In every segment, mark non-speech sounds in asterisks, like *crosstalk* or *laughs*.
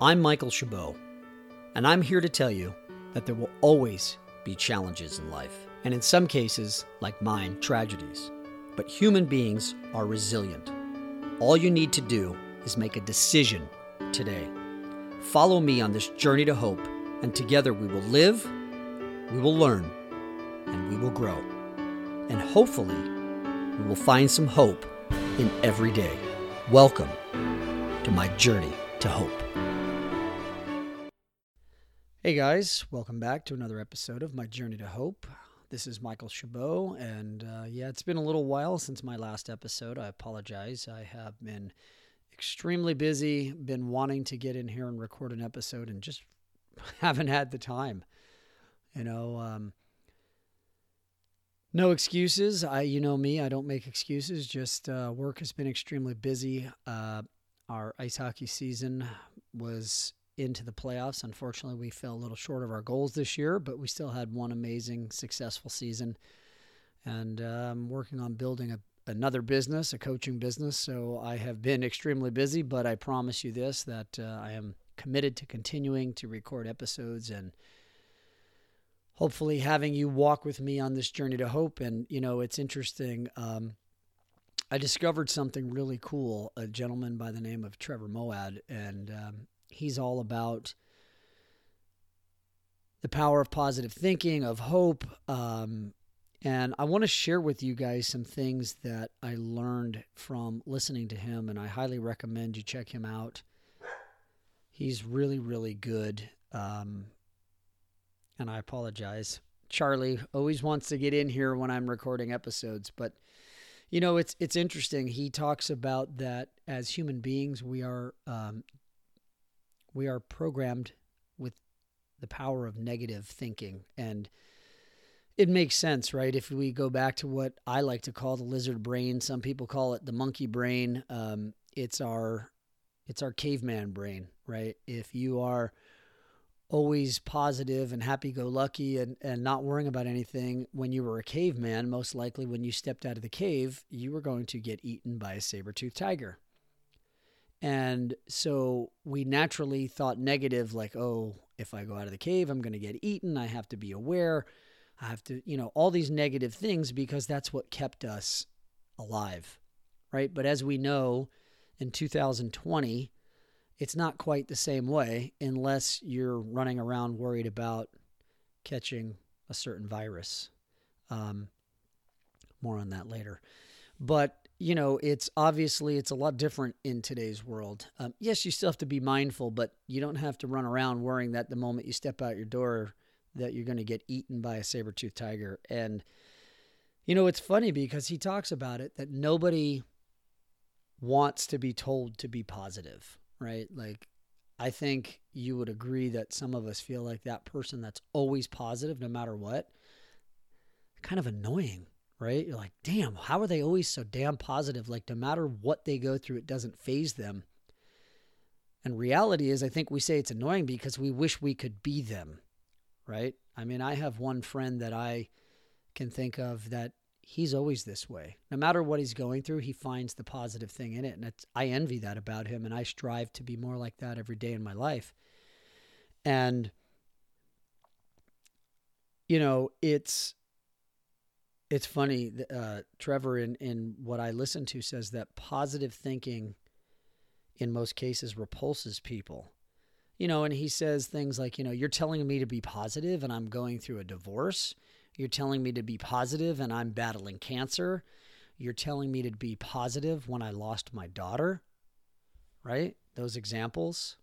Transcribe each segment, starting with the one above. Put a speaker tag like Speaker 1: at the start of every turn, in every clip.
Speaker 1: I'm Michael Chabot, and I'm here to tell you that there will always be challenges in life, and in some cases, like mine, tragedies. But human beings are resilient. All you need to do is make a decision today. Follow me on this journey to hope, and together we will live, we will learn, and we will grow. And hopefully, we will find some hope in every day. Welcome to my journey to hope. Hey guys, welcome back to another episode of My Journey to Hope. This is Michael Chabot, and uh, yeah, it's been a little while since my last episode. I apologize. I have been extremely busy, been wanting to get in here and record an episode, and just *laughs* haven't had the time. You know, um, no excuses. I, you know me, I don't make excuses. Just uh, work has been extremely busy. Uh, our ice hockey season was into the playoffs. Unfortunately, we fell a little short of our goals this year, but we still had one amazing, successful season. And I'm working on building a, another business, a coaching business. So I have been extremely busy, but I promise you this that uh, I am committed to continuing to record episodes and hopefully having you walk with me on this journey to hope. And, you know, it's interesting. Um, I discovered something really cool. A gentleman by the name of Trevor Moawad, and um, he's all about the power of positive thinking, of hope. Um, and I want to share with you guys some things that I learned from listening to him, and I highly recommend you check him out. He's really, really good. Um, and I apologize. Charlie always wants to get in here when I'm recording episodes, but you know it's it's interesting. He talks about that as human beings we are um, we are programmed with the power of negative thinking and it makes sense, right? If we go back to what I like to call the lizard brain, some people call it the monkey brain. Um, it's our it's our caveman brain, right? If you are always positive and happy go lucky and, and not worrying about anything when you were a caveman, most likely when you stepped out of the cave, you were going to get eaten by a saber toothed tiger. And so we naturally thought negative, like, oh, if I go out of the cave, I'm going to get eaten. I have to be aware. I have to, you know, all these negative things because that's what kept us alive, right? But as we know, in 2020, it's not quite the same way unless you're running around worried about catching a certain virus. Um, more on that later. But you know, it's obviously it's a lot different in today's world. Um, yes, you still have to be mindful, but you don't have to run around worrying that the moment you step out your door that you're going to get eaten by a saber-toothed tiger. And you know, it's funny because he talks about it that nobody wants to be told to be positive right? Like, I think you would agree that some of us feel like that person that's always positive no matter what, kind of annoying, right? You're like, damn, how are they always so damn positive? Like, no matter what they go through, it doesn't faze them. And reality is, I think we say it's annoying because we wish we could be them, right? I mean, I have one friend that I can think of that he's always this way. No matter what he's going through, he finds the positive thing in it. And I envy that about him. And I strive to be more like that every day in my life. And, you know, it's, it's funny. Uh, Trevor, in, in what I listen to, says that positive thinking in most cases repulses people. You know, and he says things like, you know, you're telling me to be positive and I'm going through a divorce you're telling me to be positive and I'm battling cancer. You're telling me to be positive when I lost my daughter, right? Those examples.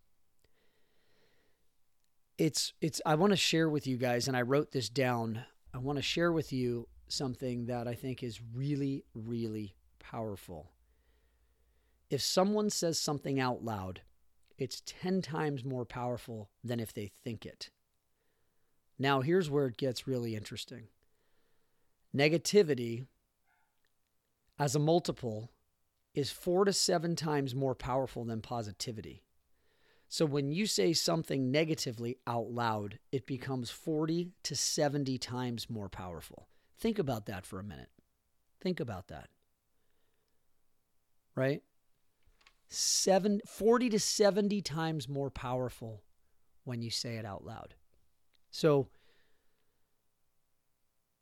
Speaker 1: It's it's I want to share with you guys and I wrote this down. I want to share with you something that I think is really really powerful. If someone says something out loud, it's 10 times more powerful than if they think it. Now, here's where it gets really interesting negativity as a multiple is four to seven times more powerful than positivity. So when you say something negatively out loud, it becomes 40 to 70 times more powerful. Think about that for a minute. Think about that. Right? seven, 40 to 70 times more powerful when you say it out loud. So,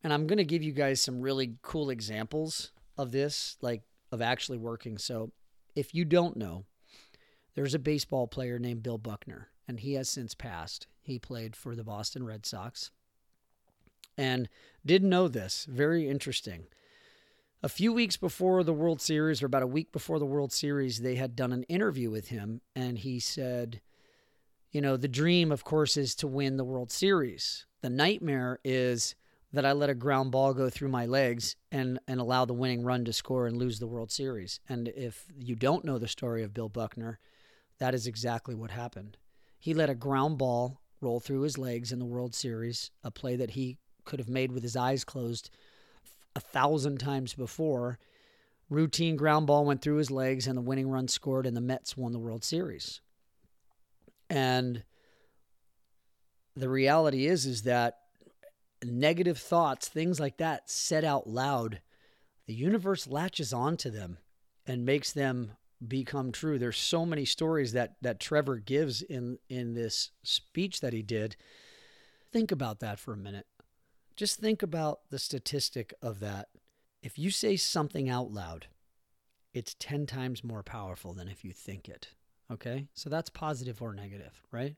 Speaker 1: and I'm going to give you guys some really cool examples of this, like of actually working. So, if you don't know, there's a baseball player named Bill Buckner, and he has since passed. He played for the Boston Red Sox. And didn't know this. Very interesting. A few weeks before the World Series, or about a week before the World Series, they had done an interview with him, and he said, You know, the dream, of course, is to win the World Series. The nightmare is that I let a ground ball go through my legs and, and allow the winning run to score and lose the World Series. And if you don't know the story of Bill Buckner, that is exactly what happened. He let a ground ball roll through his legs in the World Series, a play that he could have made with his eyes closed a thousand times before. Routine ground ball went through his legs and the winning run scored, and the Mets won the World Series. And the reality is, is that negative thoughts, things like that, said out loud, the universe latches onto them and makes them become true. There's so many stories that that Trevor gives in in this speech that he did. Think about that for a minute. Just think about the statistic of that. If you say something out loud, it's 10 times more powerful than if you think it. Okay? So that's positive or negative, right?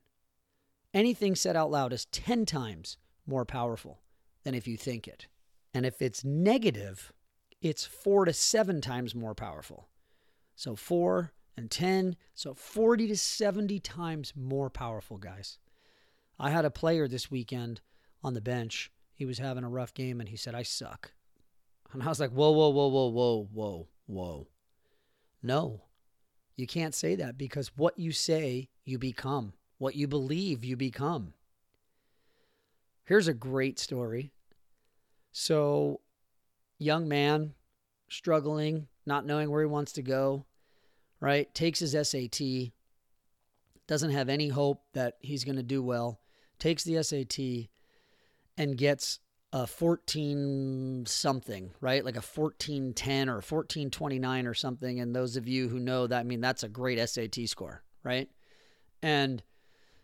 Speaker 1: Anything said out loud is 10 times more powerful than if you think it. And if it's negative, it's four to seven times more powerful. So four and 10, so 40 to 70 times more powerful, guys. I had a player this weekend on the bench. He was having a rough game and he said, I suck. And I was like, whoa, whoa, whoa, whoa, whoa, whoa, whoa. No, you can't say that because what you say, you become. What you believe, you become. Here's a great story. So, young man, struggling, not knowing where he wants to go, right? Takes his SAT, doesn't have any hope that he's going to do well, takes the SAT and gets a 14 something, right? Like a 1410 or 1429 or something. And those of you who know that, I mean, that's a great SAT score, right? And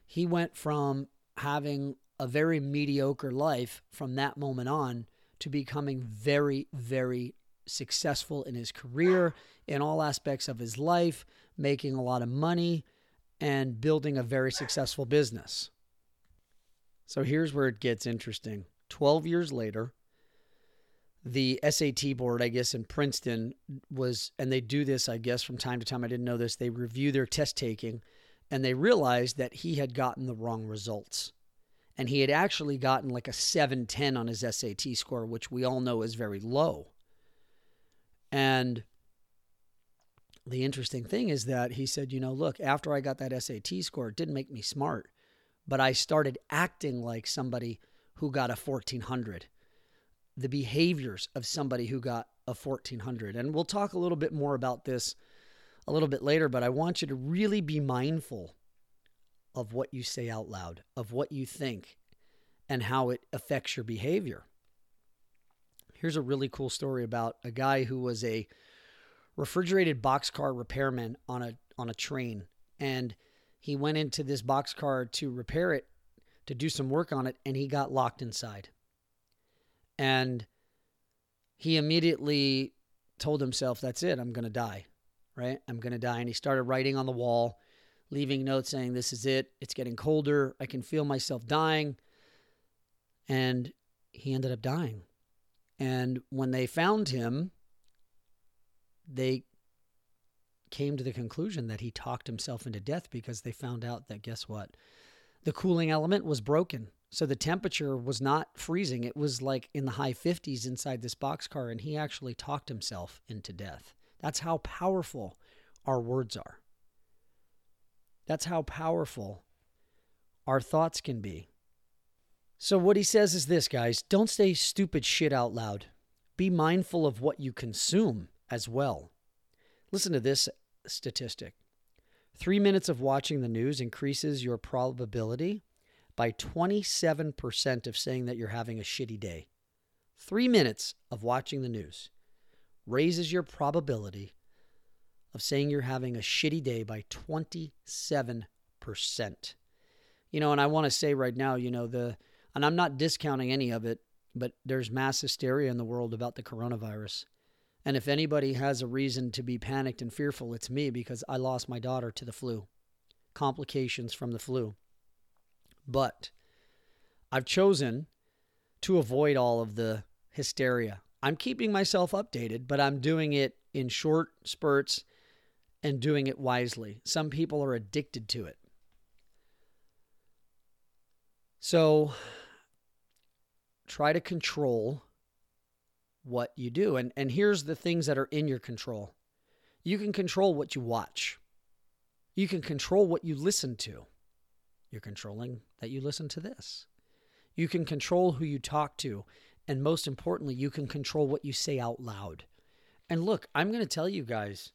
Speaker 1: he went from having a very mediocre life from that moment on to becoming very, very successful in his career, in all aspects of his life, making a lot of money, and building a very successful business. So here's where it gets interesting. 12 years later, the SAT board, I guess, in Princeton was, and they do this, I guess, from time to time. I didn't know this. They review their test taking and they realized that he had gotten the wrong results. And he had actually gotten like a 710 on his SAT score, which we all know is very low. And the interesting thing is that he said, you know, look, after I got that SAT score, it didn't make me smart, but I started acting like somebody who got a 1400. The behaviors of somebody who got a 1400. And we'll talk a little bit more about this a little bit later, but I want you to really be mindful of what you say out loud, of what you think, and how it affects your behavior. Here's a really cool story about a guy who was a refrigerated boxcar repairman on a on a train and he went into this boxcar to repair it to do some work on it and he got locked inside. And he immediately told himself that's it, I'm going to die. Right? I'm going to die and he started writing on the wall, leaving notes saying this is it. It's getting colder. I can feel myself dying. And he ended up dying. And when they found him, they came to the conclusion that he talked himself into death because they found out that guess what? The cooling element was broken. So the temperature was not freezing. It was like in the high 50s inside this boxcar, and he actually talked himself into death. That's how powerful our words are. That's how powerful our thoughts can be. So, what he says is this, guys don't say stupid shit out loud. Be mindful of what you consume as well. Listen to this statistic three minutes of watching the news increases your probability by 27% of saying that you're having a shitty day. Three minutes of watching the news raises your probability of saying you're having a shitty day by 27%. You know, and I want to say right now, you know, the, and I'm not discounting any of it, but there's mass hysteria in the world about the coronavirus. And if anybody has a reason to be panicked and fearful, it's me because I lost my daughter to the flu, complications from the flu. But I've chosen to avoid all of the hysteria. I'm keeping myself updated, but I'm doing it in short spurts and doing it wisely. Some people are addicted to it. So try to control what you do. And, and here's the things that are in your control you can control what you watch, you can control what you listen to. You're controlling that you listen to this. You can control who you talk to. And most importantly, you can control what you say out loud. And look, I'm going to tell you guys,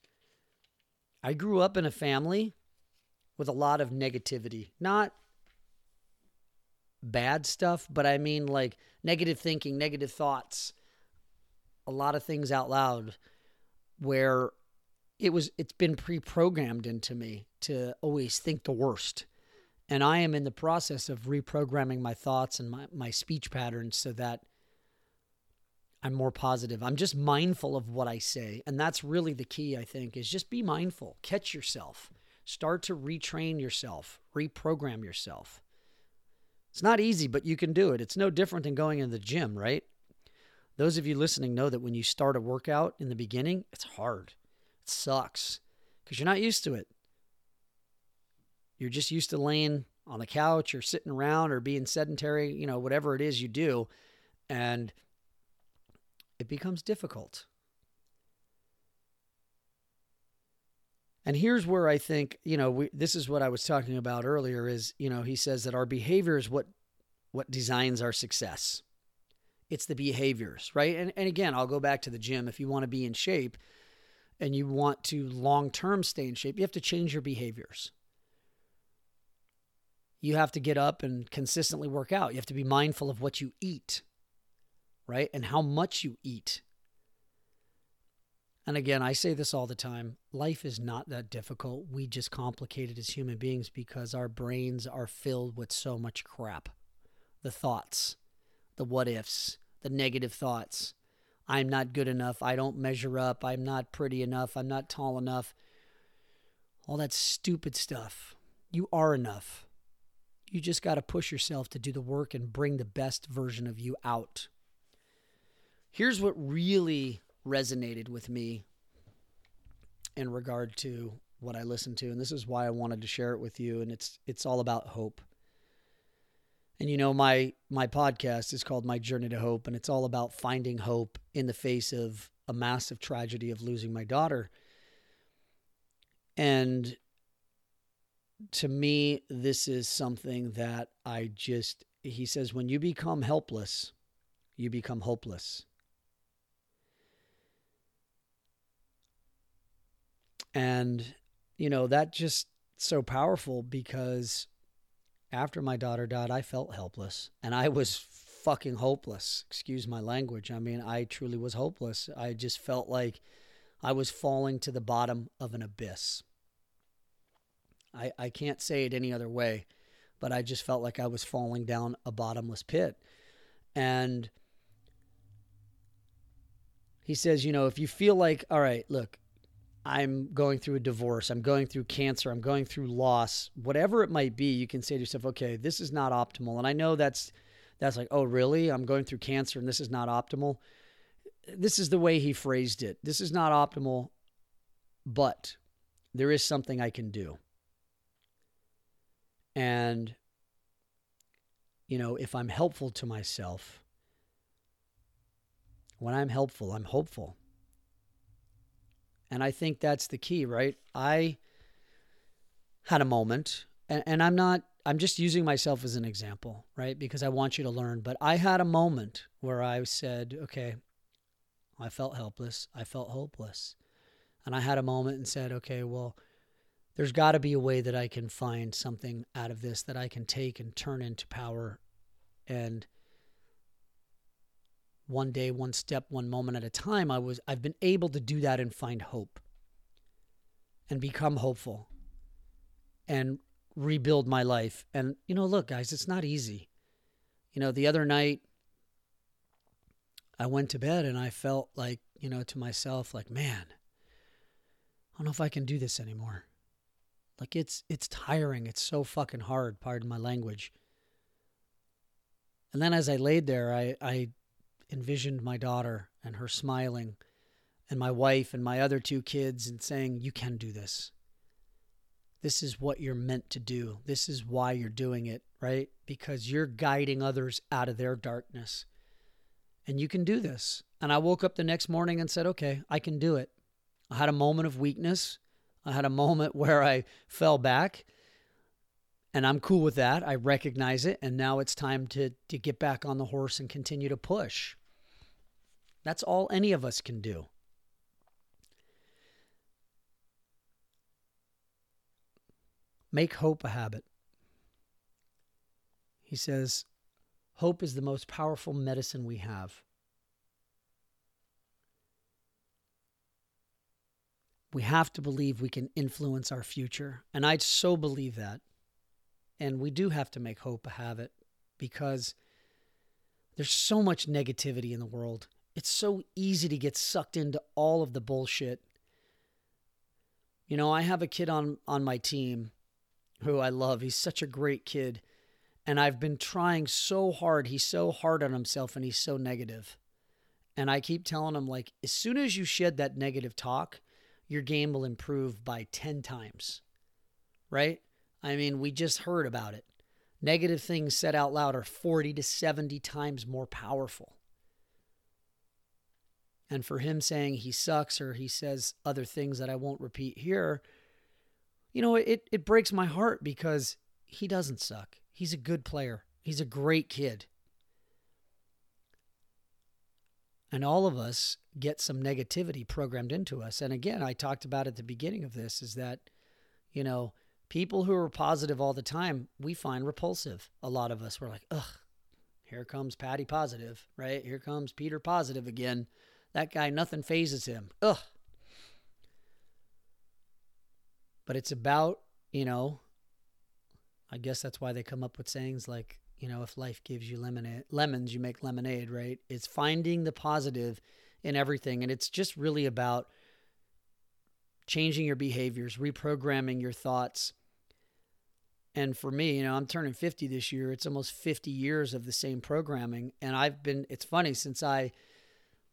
Speaker 1: I grew up in a family with a lot of negativity. Not bad stuff, but I mean like negative thinking, negative thoughts, a lot of things out loud where it was it's been pre-programmed into me to always think the worst. And i am in the process of reprogramming my thoughts and my, my speech patterns so that i'm more positive. I'm just mindful of what i say. And that's really the key i think is just be mindful. Catch yourself. Start to retrain yourself. Reprogram yourself. It's not easy but you can do it. It's no different than going in the gym right those of you listening know that when you start a workout in the beginning, it's hard. It sucks because you're not used to it. You're just used to laying on the couch or sitting around or being sedentary, you know, whatever it is you do. And it becomes difficult. And here's where I think, you know, we, this is what I was talking about earlier is, you know, he says that our behavior is what what designs our success it's the behaviors, right? And, and again, I'll go back to the gym. If you want to be in shape and you want to long term stay in shape, you have to change your behaviors. You have to get up and consistently work out. You have to be mindful of what you eat, right? And how much you eat. And again, I say this all the time life is not that difficult. We just complicate it as human beings because our brains are filled with so much crap. The thoughts, the what ifs, the negative thoughts. I'm not good enough. I don't measure up. I'm not pretty enough. I'm not tall enough. All that stupid stuff. You are enough. You just got to push yourself to do the work and bring the best version of you out. Here's what really resonated with me in regard to what I listened to and this is why I wanted to share it with you and it's it's all about hope. And you know, my my podcast is called My Journey to Hope, and it's all about finding hope in the face of a massive tragedy of losing my daughter. And to me, this is something that I just he says, when you become helpless, you become hopeless. And, you know, that just so powerful because after my daughter died, I felt helpless and I was fucking hopeless. Excuse my language. I mean, I truly was hopeless. I just felt like I was falling to the bottom of an abyss. I, I can't say it any other way, but I just felt like I was falling down a bottomless pit. And he says, you know, if you feel like, all right, look, I'm going through a divorce, I'm going through cancer, I'm going through loss, whatever it might be, you can say to yourself, okay, this is not optimal. And I know that's that's like, oh really? I'm going through cancer and this is not optimal. This is the way he phrased it. This is not optimal, but there is something I can do. And you know, if I'm helpful to myself, when I'm helpful, I'm hopeful. And I think that's the key, right? I had a moment, and, and I'm not, I'm just using myself as an example, right? Because I want you to learn. But I had a moment where I said, okay, I felt helpless. I felt hopeless. And I had a moment and said, okay, well, there's got to be a way that I can find something out of this that I can take and turn into power and one day, one step, one moment at a time, I was I've been able to do that and find hope. and become hopeful and rebuild my life. And, you know, look, guys, it's not easy. You know, the other night I went to bed and I felt like, you know, to myself, like, man, I don't know if I can do this anymore. Like it's it's tiring. It's so fucking hard, pardon my language. And then as I laid there, I, I envisioned my daughter and her smiling and my wife and my other two kids and saying, You can do this. This is what you're meant to do. This is why you're doing it, right? Because you're guiding others out of their darkness. And you can do this. And I woke up the next morning and said, Okay, I can do it. I had a moment of weakness. I had a moment *laughs* where I fell back. And I'm cool with that. I recognize it. And now it's time to, to get back on the horse and continue to push. That's all any of us can do. Make hope a habit. He says, Hope is the most powerful medicine we have. We have to believe we can influence our future. And I so believe that. And we do have to make hope a habit because there's so much negativity in the world. It's so easy to get sucked into all of the bullshit. You know, I have a kid on on my team who I love. He's such a great kid. And I've been trying so hard. He's so hard on himself and he's so negative. And I keep telling him, like, as soon as you shed that negative talk, your game will improve by 10 times. Right? I mean, we just heard about it. Negative things said out loud are 40 to 70 times more powerful. And for him saying he sucks or he says other things that I won't repeat here, you know, it, it breaks my heart because he doesn't suck. He's a good player, he's a great kid. And all of us get some negativity programmed into us. And again, I talked about at the beginning of this is that, you know, people who are positive all the time, we find repulsive. A lot of us, we're like, ugh, here comes Patty positive, right? Here comes Peter positive again. That guy, nothing fazes him. Ugh. But it's about, you know, I guess that's why they come up with sayings like, you know, if life gives you lemonade, lemons, you make lemonade, right? It's finding the positive in everything. And it's just really about changing your behaviors, reprogramming your thoughts. And for me, you know, I'm turning 50 this year. It's almost 50 years of the same programming. And I've been, it's funny, since I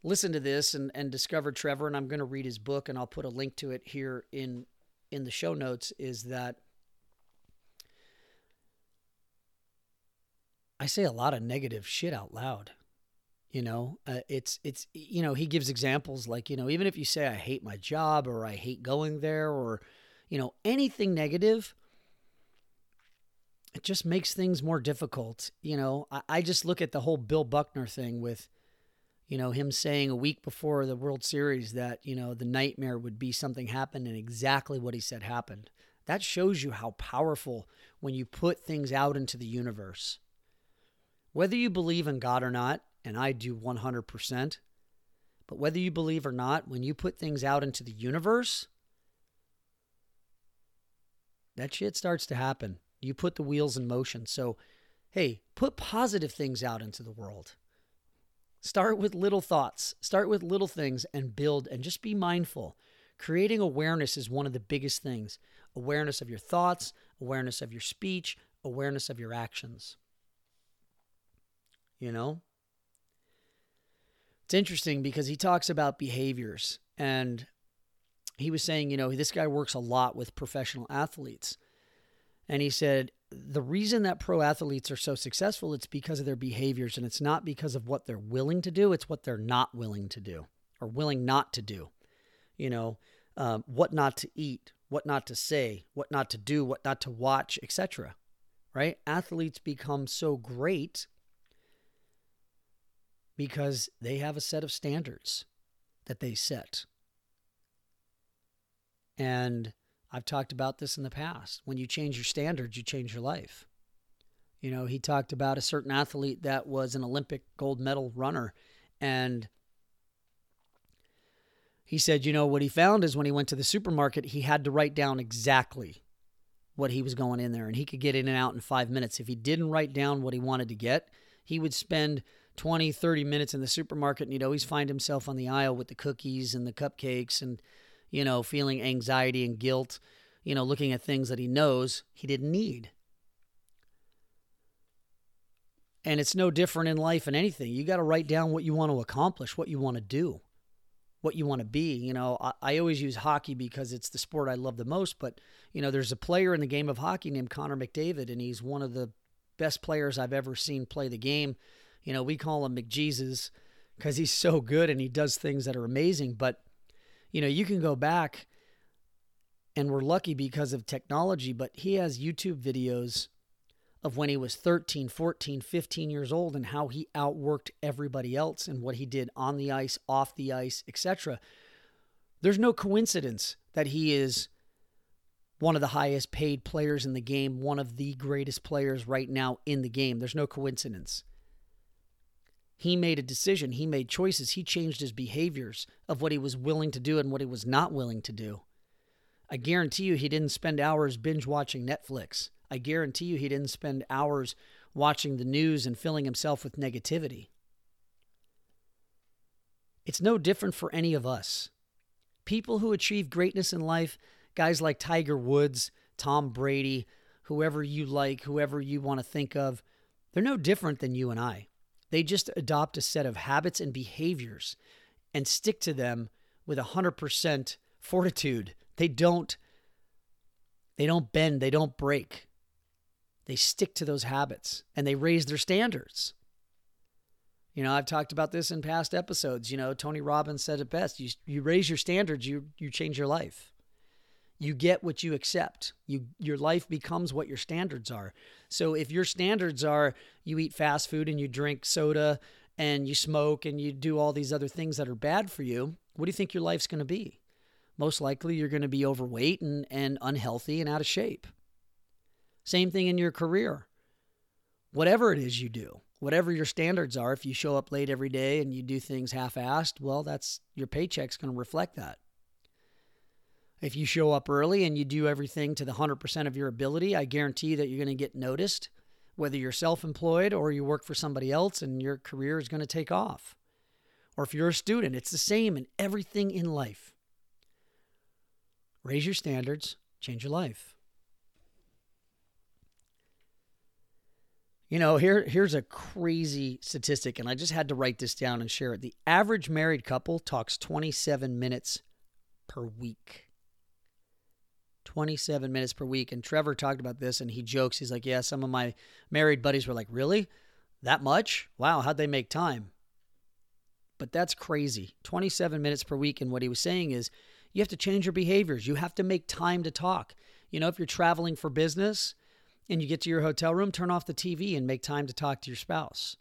Speaker 1: listened to this and, and discovered Trevor, and I'm going to read his book, and I'll put a link to it here in in the show notes, is that I say a lot of negative shit out loud. You know, uh, it's it's you know he gives examples like you know even if you say I hate my job or I hate going there or you know anything negative, it just makes things more difficult. You know, I, I just look at the whole Bill Buckner thing with you know, him saying a week before the World Series that, you know, the nightmare would be something happened and exactly what he said happened. That shows you how powerful when you put things out into the universe. Whether you believe in God or not, and I do 100%, but whether you believe or not, when you put things out into the universe, that shit starts to happen. You put the wheels in motion. So, hey, put positive things out into the world. Start with little thoughts, start with little things and build and just be mindful. Creating awareness is one of the biggest things awareness of your thoughts, awareness of your speech, awareness of your actions. You know? It's interesting because he talks about behaviors and he was saying, you know, this guy works a lot with professional athletes. And he said, the reason that pro athletes are so successful it's because of their behaviors and it's not because of what they're willing to do it's what they're not willing to do or willing not to do you know uh, what not to eat what not to say what not to do what not to watch etc right athletes become so great because they have a set of standards that they set and I've talked about this in the past. When you change your standards, you change your life. You know, he talked about a certain athlete that was an Olympic gold medal runner and he said, you know, what he found is when he went to the supermarket, he had to write down exactly what he was going in there and he could get in and out in five minutes. If he didn't write down what he wanted to get, he would spend 20, 30 minutes in the supermarket and he'd always find himself on the aisle with the cookies and the cupcakes and, you know, feeling anxiety and guilt, you know, looking at things that he knows he didn't need. And it's no different in life and anything. You got to write down what you want to accomplish, what you want to do what you want to be. You know, I, I, always use hockey because it's the sport I love the most. But you know, there's a player in the game of hockey named Connor McDavid, and he's one of the best players I've ever seen play the game. You know, we call him McJesus because he's so good and he does things that are amazing. But you know, you can go back, and we're lucky because of technology. But he has YouTube videos of when he was 13, 14, 15 years old and how he outworked everybody else and what he did on the ice, off the ice, etc. There's no coincidence that he is one of the highest paid players in the game, one of the greatest players right now in the game. There's no coincidence. He made a decision, he made choices, he changed his behaviors of what he was willing to do and what he was not willing to do. I guarantee you he didn't spend hours binge watching Netflix. I guarantee you he didn't spend hours watching the news and filling himself with negativity. It's no different for any of us. People who achieve greatness in life, guys like Tiger Woods, Tom Brady, whoever you like, whoever you want to think of, they're no different than you and I. They just adopt a set of habits and behaviors and stick to them with 100% fortitude. They don't they don't bend, they don't break. They stick to those habits and they raise their standards. You know, I've talked about this in past episodes. You know, Tony Robbins said it best. You you raise your standards, you you change your life. You get what you accept. You your life becomes what your standards are. So if your standards are you eat fast food and you drink soda and you smoke and you do all these other things that are bad for you, what do you think your life's going to be? Most likely you're going to be overweight and, and unhealthy and out of shape. Same thing in your career. Whatever it is you do, whatever your standards are, if you show up late every day and you do things half assed, well, that's your paycheck's going to reflect that. If you show up early and you do everything to the 100% of your ability, I guarantee that you're going to get noticed, whether you're self employed or you work for somebody else and your career is going to take off. Or if you're a student, it's the same in everything in life. Raise your standards, change your life. You know, here here's a crazy statistic, and I just had to write this down and share it. The average married couple talks 27 minutes per week. 27 minutes per week. And Trevor talked about this and he jokes. He's like, Yeah, some of my married buddies were like, Really? That much? Wow, how'd they make time? But that's crazy. 27 minutes per week. And what he was saying is, you have to change your behaviors. You have to make time to talk. You know, if you're traveling for business, and you get to your hotel room, turn off the TV and make time to talk to your spouse.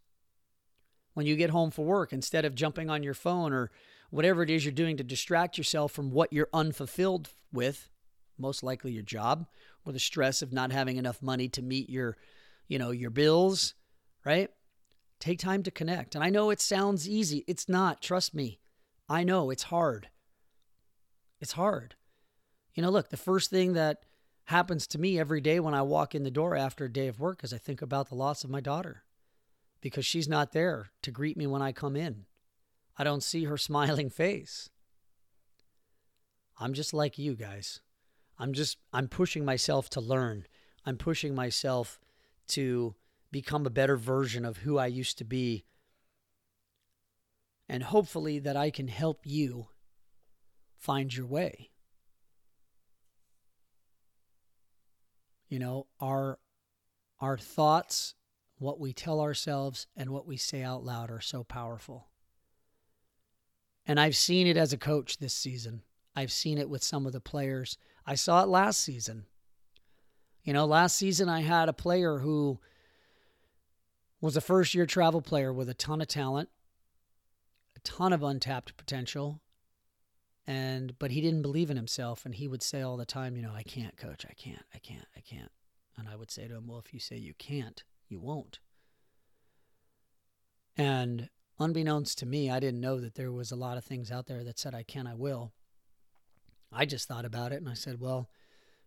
Speaker 1: When you get home for work, instead of jumping on your phone or whatever it is you're doing to distract yourself from what you're unfulfilled with, most likely your job or the stress of not having enough money to meet your, you know, your bills, right? Take time to connect. And I know it sounds easy. It's not, trust me. I know it's hard. It's hard. You know, look, the first thing that happens to me every day when I walk in the door after a day of work is I think about the loss of my daughter because she's not there to greet me when I come in. I don't see her *laughs* smiling face. I'm just like you guys. I'm just I'm pushing myself to learn. I'm pushing myself to become a better version of who I used to be. And hopefully that I can help you find your way. You know, our our thoughts, what we tell ourselves and what we say out loud are so powerful. And I've seen it as a coach this season. I've seen it with some of the players. I saw it last season. You know, last season I had a player who was a first year travel player with a ton of talent, a ton of untapped potential, and but he didn't believe in himself and he would say all the time you know i can't coach i can't i can't i can't and i would say to him well if you say you can't you won't and unbeknownst to me, I didn't know that there was a lot of things out there that said I can, I will. I just thought about it and I said, well,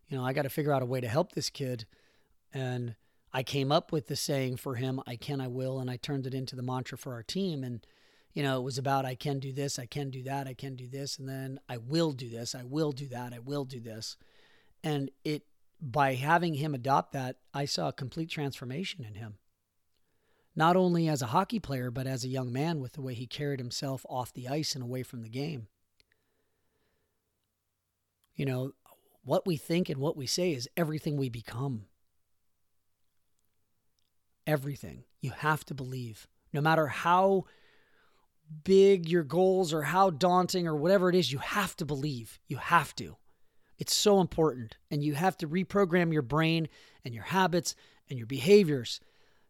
Speaker 1: you know, I got to figure out a way to help this kid. And I came up with the saying for him, I can, I will, and I turned it into the mantra for our team. And, you know, it was about I can do this, I can do that, I can do this, and then I will do this, I will do that, I will do this. And it by having him adopt that, I saw a complete transformation in him. Not only as a hockey player, but as a young man with the way he carried himself off the ice and away from the game. You know, what we think and what we say is everything we become. Everything. You have to believe. No matter how big your goals or how daunting or whatever it is, you have to believe. You have to. It's so important. And you have to reprogram your brain and your habits and your behaviors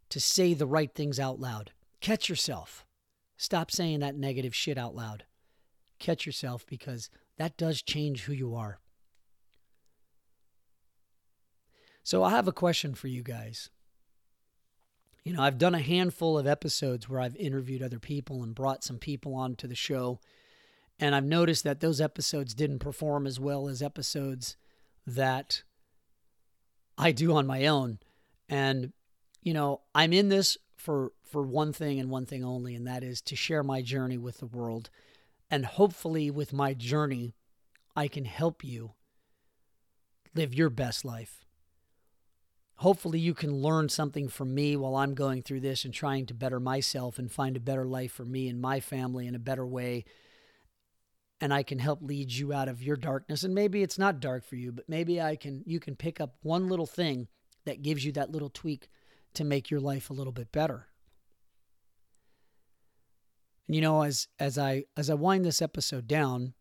Speaker 1: to say the right things out loud. Catch yourself. Stop saying that negative shit out loud. Catch yourself because that does change who you are. So, I have a question for you guys. You know, I've done a handful of episodes where I've interviewed other people and brought some people onto the show and I've noticed that those episodes didn't perform as well as episodes that I do on my own. And, you know, I'm in this for for one thing and one thing only, and that is to share my journey with the world. And hopefully with my journey, I can help you live your best life. Hopefully, you can learn something from me while I'm going through this and trying to better myself and find a better life for me and my family in a better way and I can help lead you out of your darkness. And maybe it's not dark for you, but maybe I can you can pick up one little thing that gives you that little tweak to make your life a little bit better. And you know, as as I as I wind this episode down,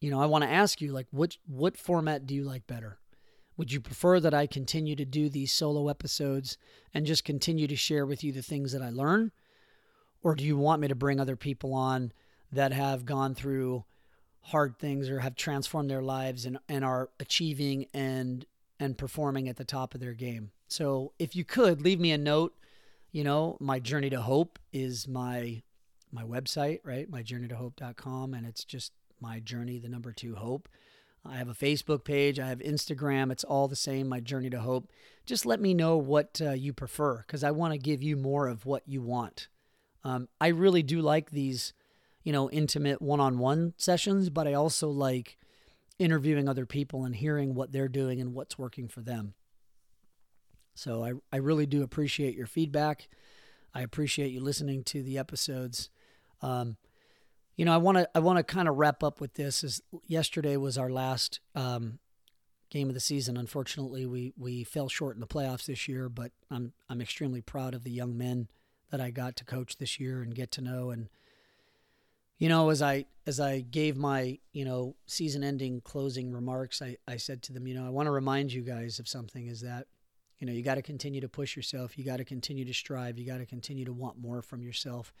Speaker 1: you know, I want to ask you like what what format do you like better? Would you prefer that I continue to do these solo episodes and just continue to share with you the things that I learn? Or do you want me to bring other people on that have gone through hard things or have transformed their lives and, and are achieving and and performing at the top of their game. So if you could leave me a note, you know, my journey to hope is my my website, right? myjourneytohope.com and it's just my journey the number 2 hope. I have a Facebook page, I have Instagram, it's all the same, my journey to hope. Just let me know what uh, you prefer cuz I want to give you more of what you want. Um, I really do like these you know, intimate one on one sessions, but I also like interviewing other people and hearing what they're doing and what's working for them. So I, I really do appreciate your feedback. I appreciate you listening to the episodes. Um, you know, I want to I want to kind of wrap up with this. As yesterday was our last um, game of the season. Unfortunately, we we fell short in the playoffs this year, but I'm I'm extremely proud of the young men that I got to coach this year and get to know and you know, as I as I gave my, you know, season ending closing remarks, I, I said to them, you know, I want to remind you guys of something is that, you know, you got to continue to push yourself. You got to continue to strive. You got to continue to want more from yourself.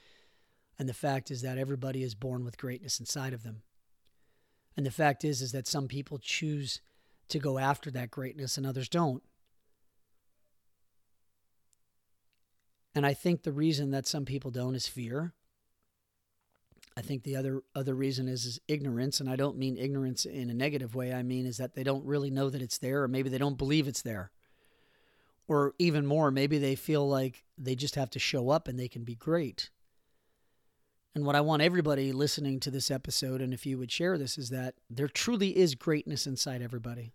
Speaker 1: And the fact is that everybody is born with greatness inside of them. And the fact is is that some people choose to go after that greatness and others don't. And I think the reason that some people don't is fear. I think the other other reason is is ignorance, and I don't mean ignorance in a negative way. I mean is that they don't really know that it's there, or maybe they don't believe it's there, or even more, maybe they feel like they just have to show up and they can be great. And what I want everybody listening to this episode, and if you would share this, is that there truly is greatness inside everybody.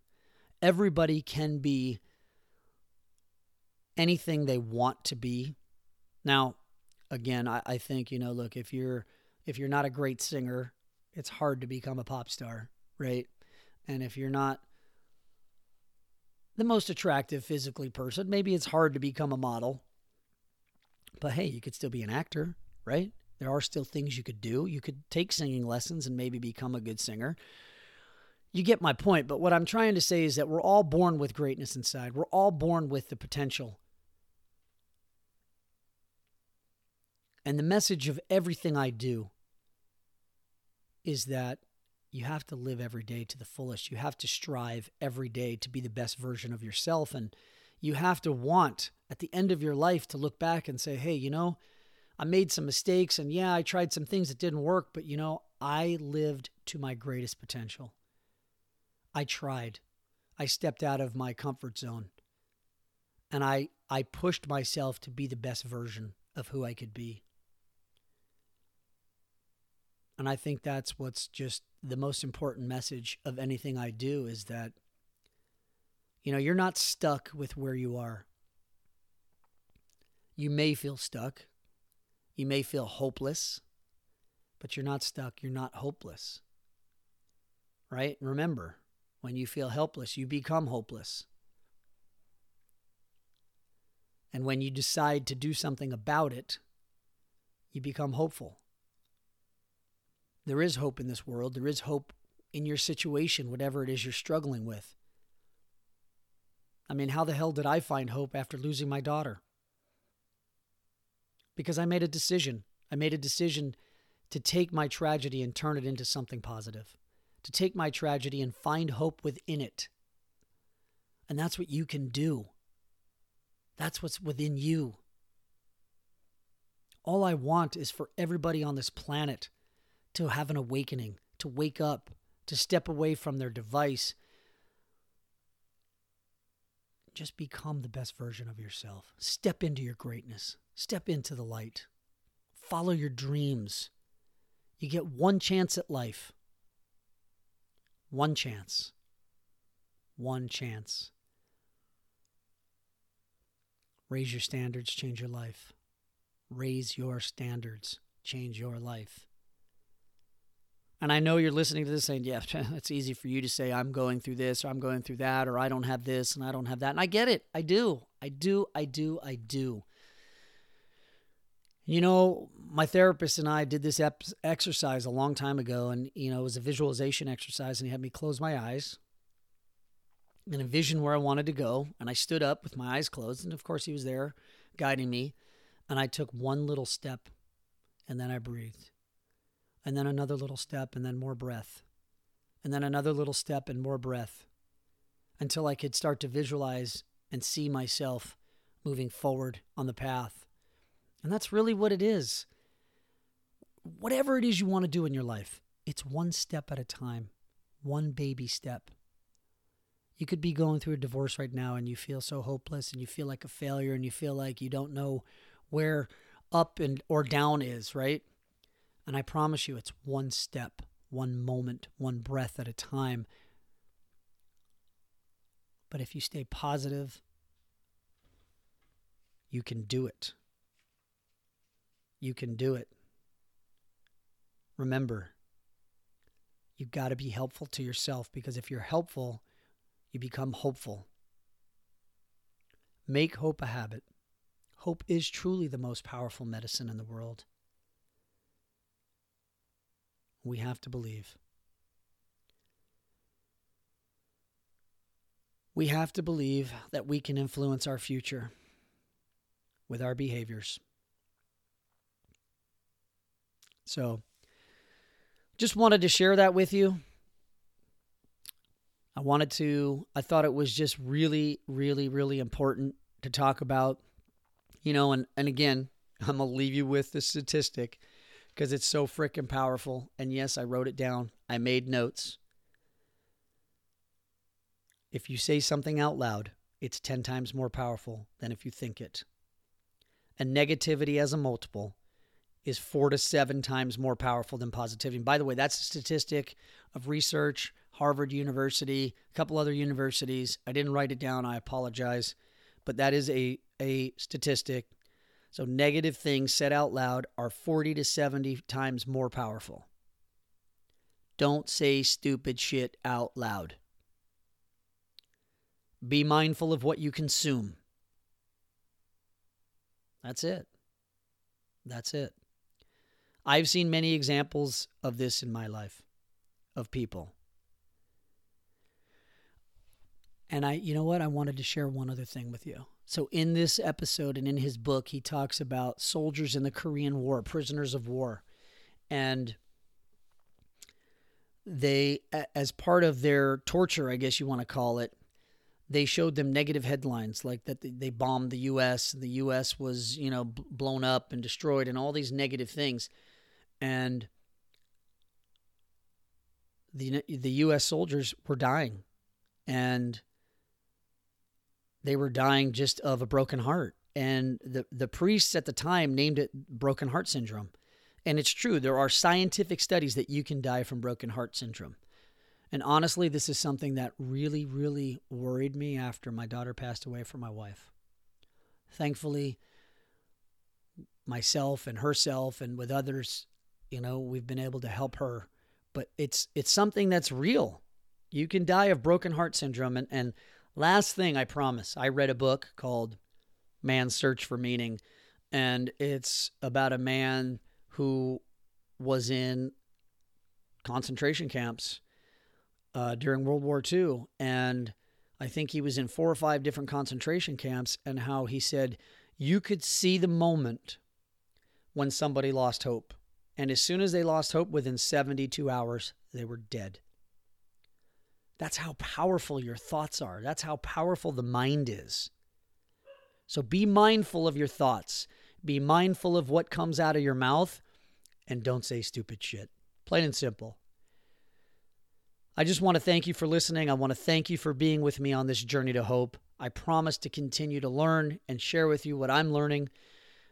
Speaker 1: Everybody can be anything they want to be. Now, again, I, I think you know, look, if you're if you're not a great singer, it's hard to become a pop star, right? And if you're not the most attractive physically person, maybe it's hard to become a model. But hey, you could still be an actor, right? There are still things you could do. You could take singing lessons and maybe become a good singer. You get my point, but what I'm trying to say is that we're all born with greatness inside. We're all born with the potential. And the message of everything I do is that you have to live every day to the fullest. You have to strive every day to be the best version of yourself. And you have to want at the end of your life to look back and say, hey, you know, I made some mistakes and yeah, I tried some things that didn't work, but you know, I lived to my greatest potential. I tried. I stepped out of my comfort zone. And I I pushed myself to be the best version of who I could be. And I think that's what's just the most important message of anything I do is that you know, you're not stuck with where you are. You may feel stuck. You may feel hopeless, but you're not stuck. You're not hopeless. Right? Remember, when you feel helpless, you become hopeless. And when you decide to do something about it, you become hopeful. There is hope in this world. There is hope in your situation, whatever it is you're struggling with. I mean, how the hell did I find hope after losing my daughter? Because I made a decision. I made a decision to take my tragedy and turn it into something positive, to take my tragedy and find hope within it. And that's what you can do. That's what's within you. All I want is for everybody on this planet to have an awakening, to wake up, to step away from their device. Just become the best version of yourself. Step into your greatness. Step into the light. Follow your dreams. You get one chance at life. One chance. One chance. Raise your standards, change your life. Raise your standards, change your life. And I know you're listening to this saying, yeah, *laughs* it's easy for you to say, I'm going through this, or I'm going through that, or I don't have this, and I don't have that. And I get it. I do. I do. I do. I do. You know, my therapist and I did this ep- exercise a long time ago, and, you know, it was a visualization exercise, and he had me close my eyes and envision where I wanted to go. And I stood up with my eyes closed. And of course, he was there guiding me. And I took one little step and then I breathed. And then another little step and then more breath. And then another little step and more breath until I could start to visualize and see myself moving forward on the path. And that's really what it is. Whatever it is you want to do in your life, it's one step at a time, one baby step. You could be going through a divorce right now and you feel so hopeless and you feel like a failure and you feel like you don't know where up and or down is, right? And I promise you it's one step, one moment, one breath at a time. But if you stay positive, you can do it. You can do it. Remember, you've got to be helpful to yourself because if you're helpful, you become hopeful. Make hope a habit. Hope is truly the most powerful medicine in the world. We have to believe. We have to believe that we can influence our future with our behaviors. So, just wanted to share that with you. I wanted to, I thought it was just really, really, really important to talk about, you know, and, and again, I'm going to leave you with the statistic because it's so freaking powerful. And yes, I wrote it down, I made notes. If you say something out loud, it's 10 times more powerful than if you think it. And negativity as a multiple is four to seven times more powerful than positivity. And by the way, that's a statistic of research Harvard University, a couple other universities. I didn't write it down. I apologize. But that is a, a statistic. So negative things said out loud are 40 to 70 times more powerful. Don't say stupid shit out loud. Be mindful of what you consume. That's it. That's it. I've seen many examples of this in my life of people And I, you know what? I wanted to share one other thing with you. So, in this episode and in his book, he talks about soldiers in the Korean War, prisoners of war. And they, as part of their torture, I guess you want to call it, they showed them negative headlines like that they bombed the US the US was, you know, blown up and destroyed and all these negative things. And the the US soldiers were dying and they were dying just of a broken heart. And the the priests at the time named it broken heart syndrome. And it's true, there are scientific studies that you can die from broken heart syndrome. And honestly, this is something that really, really worried me after my daughter passed away from my wife. Thankfully, myself and herself and with others, you know, we've been able to help her. But it's it's something that's real. You can die of broken heart syndrome. And, and last thing I promise, I read a book called Man's Search for Meaning. And it's about a man who was in concentration camps uh, during World War II. And I think he was in four or five different concentration camps, and how he said, You could see the moment when somebody lost hope. And as soon as they lost hope, within 72 hours, they were dead. That's how powerful your thoughts are. That's how powerful the mind is. So be mindful of your thoughts. Be mindful of what comes out of your mouth and don't say stupid shit. Plain and simple. I just want to thank you for listening. I want to thank you for being with me on this journey to hope. I promise to continue to learn and share with you what I'm learning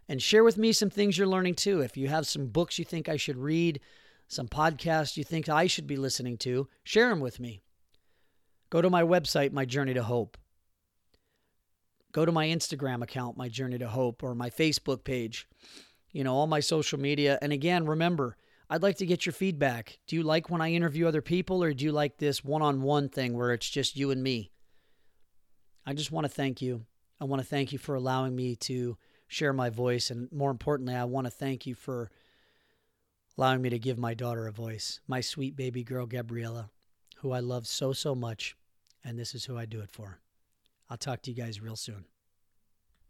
Speaker 1: and share with me some things you're learning too. If you have some books you think I should read, some podcasts you think I should be listening to, share them with me. Go to my website, My Journey to Hope. Go to my Instagram account, My Journey to Hope, or my Facebook page, you know, all my social media. And again, remember, I'd like to get your feedback. Do you like when I interview other people, or do you like this one on one thing where it's just you and me? I just want to thank you. I want to thank you for allowing me to share my voice. And more importantly, I want to thank you for allowing me to give my daughter a voice, my sweet baby girl, Gabriella, who I love so, so much. And this is who I do it for. I'll talk to you guys real soon.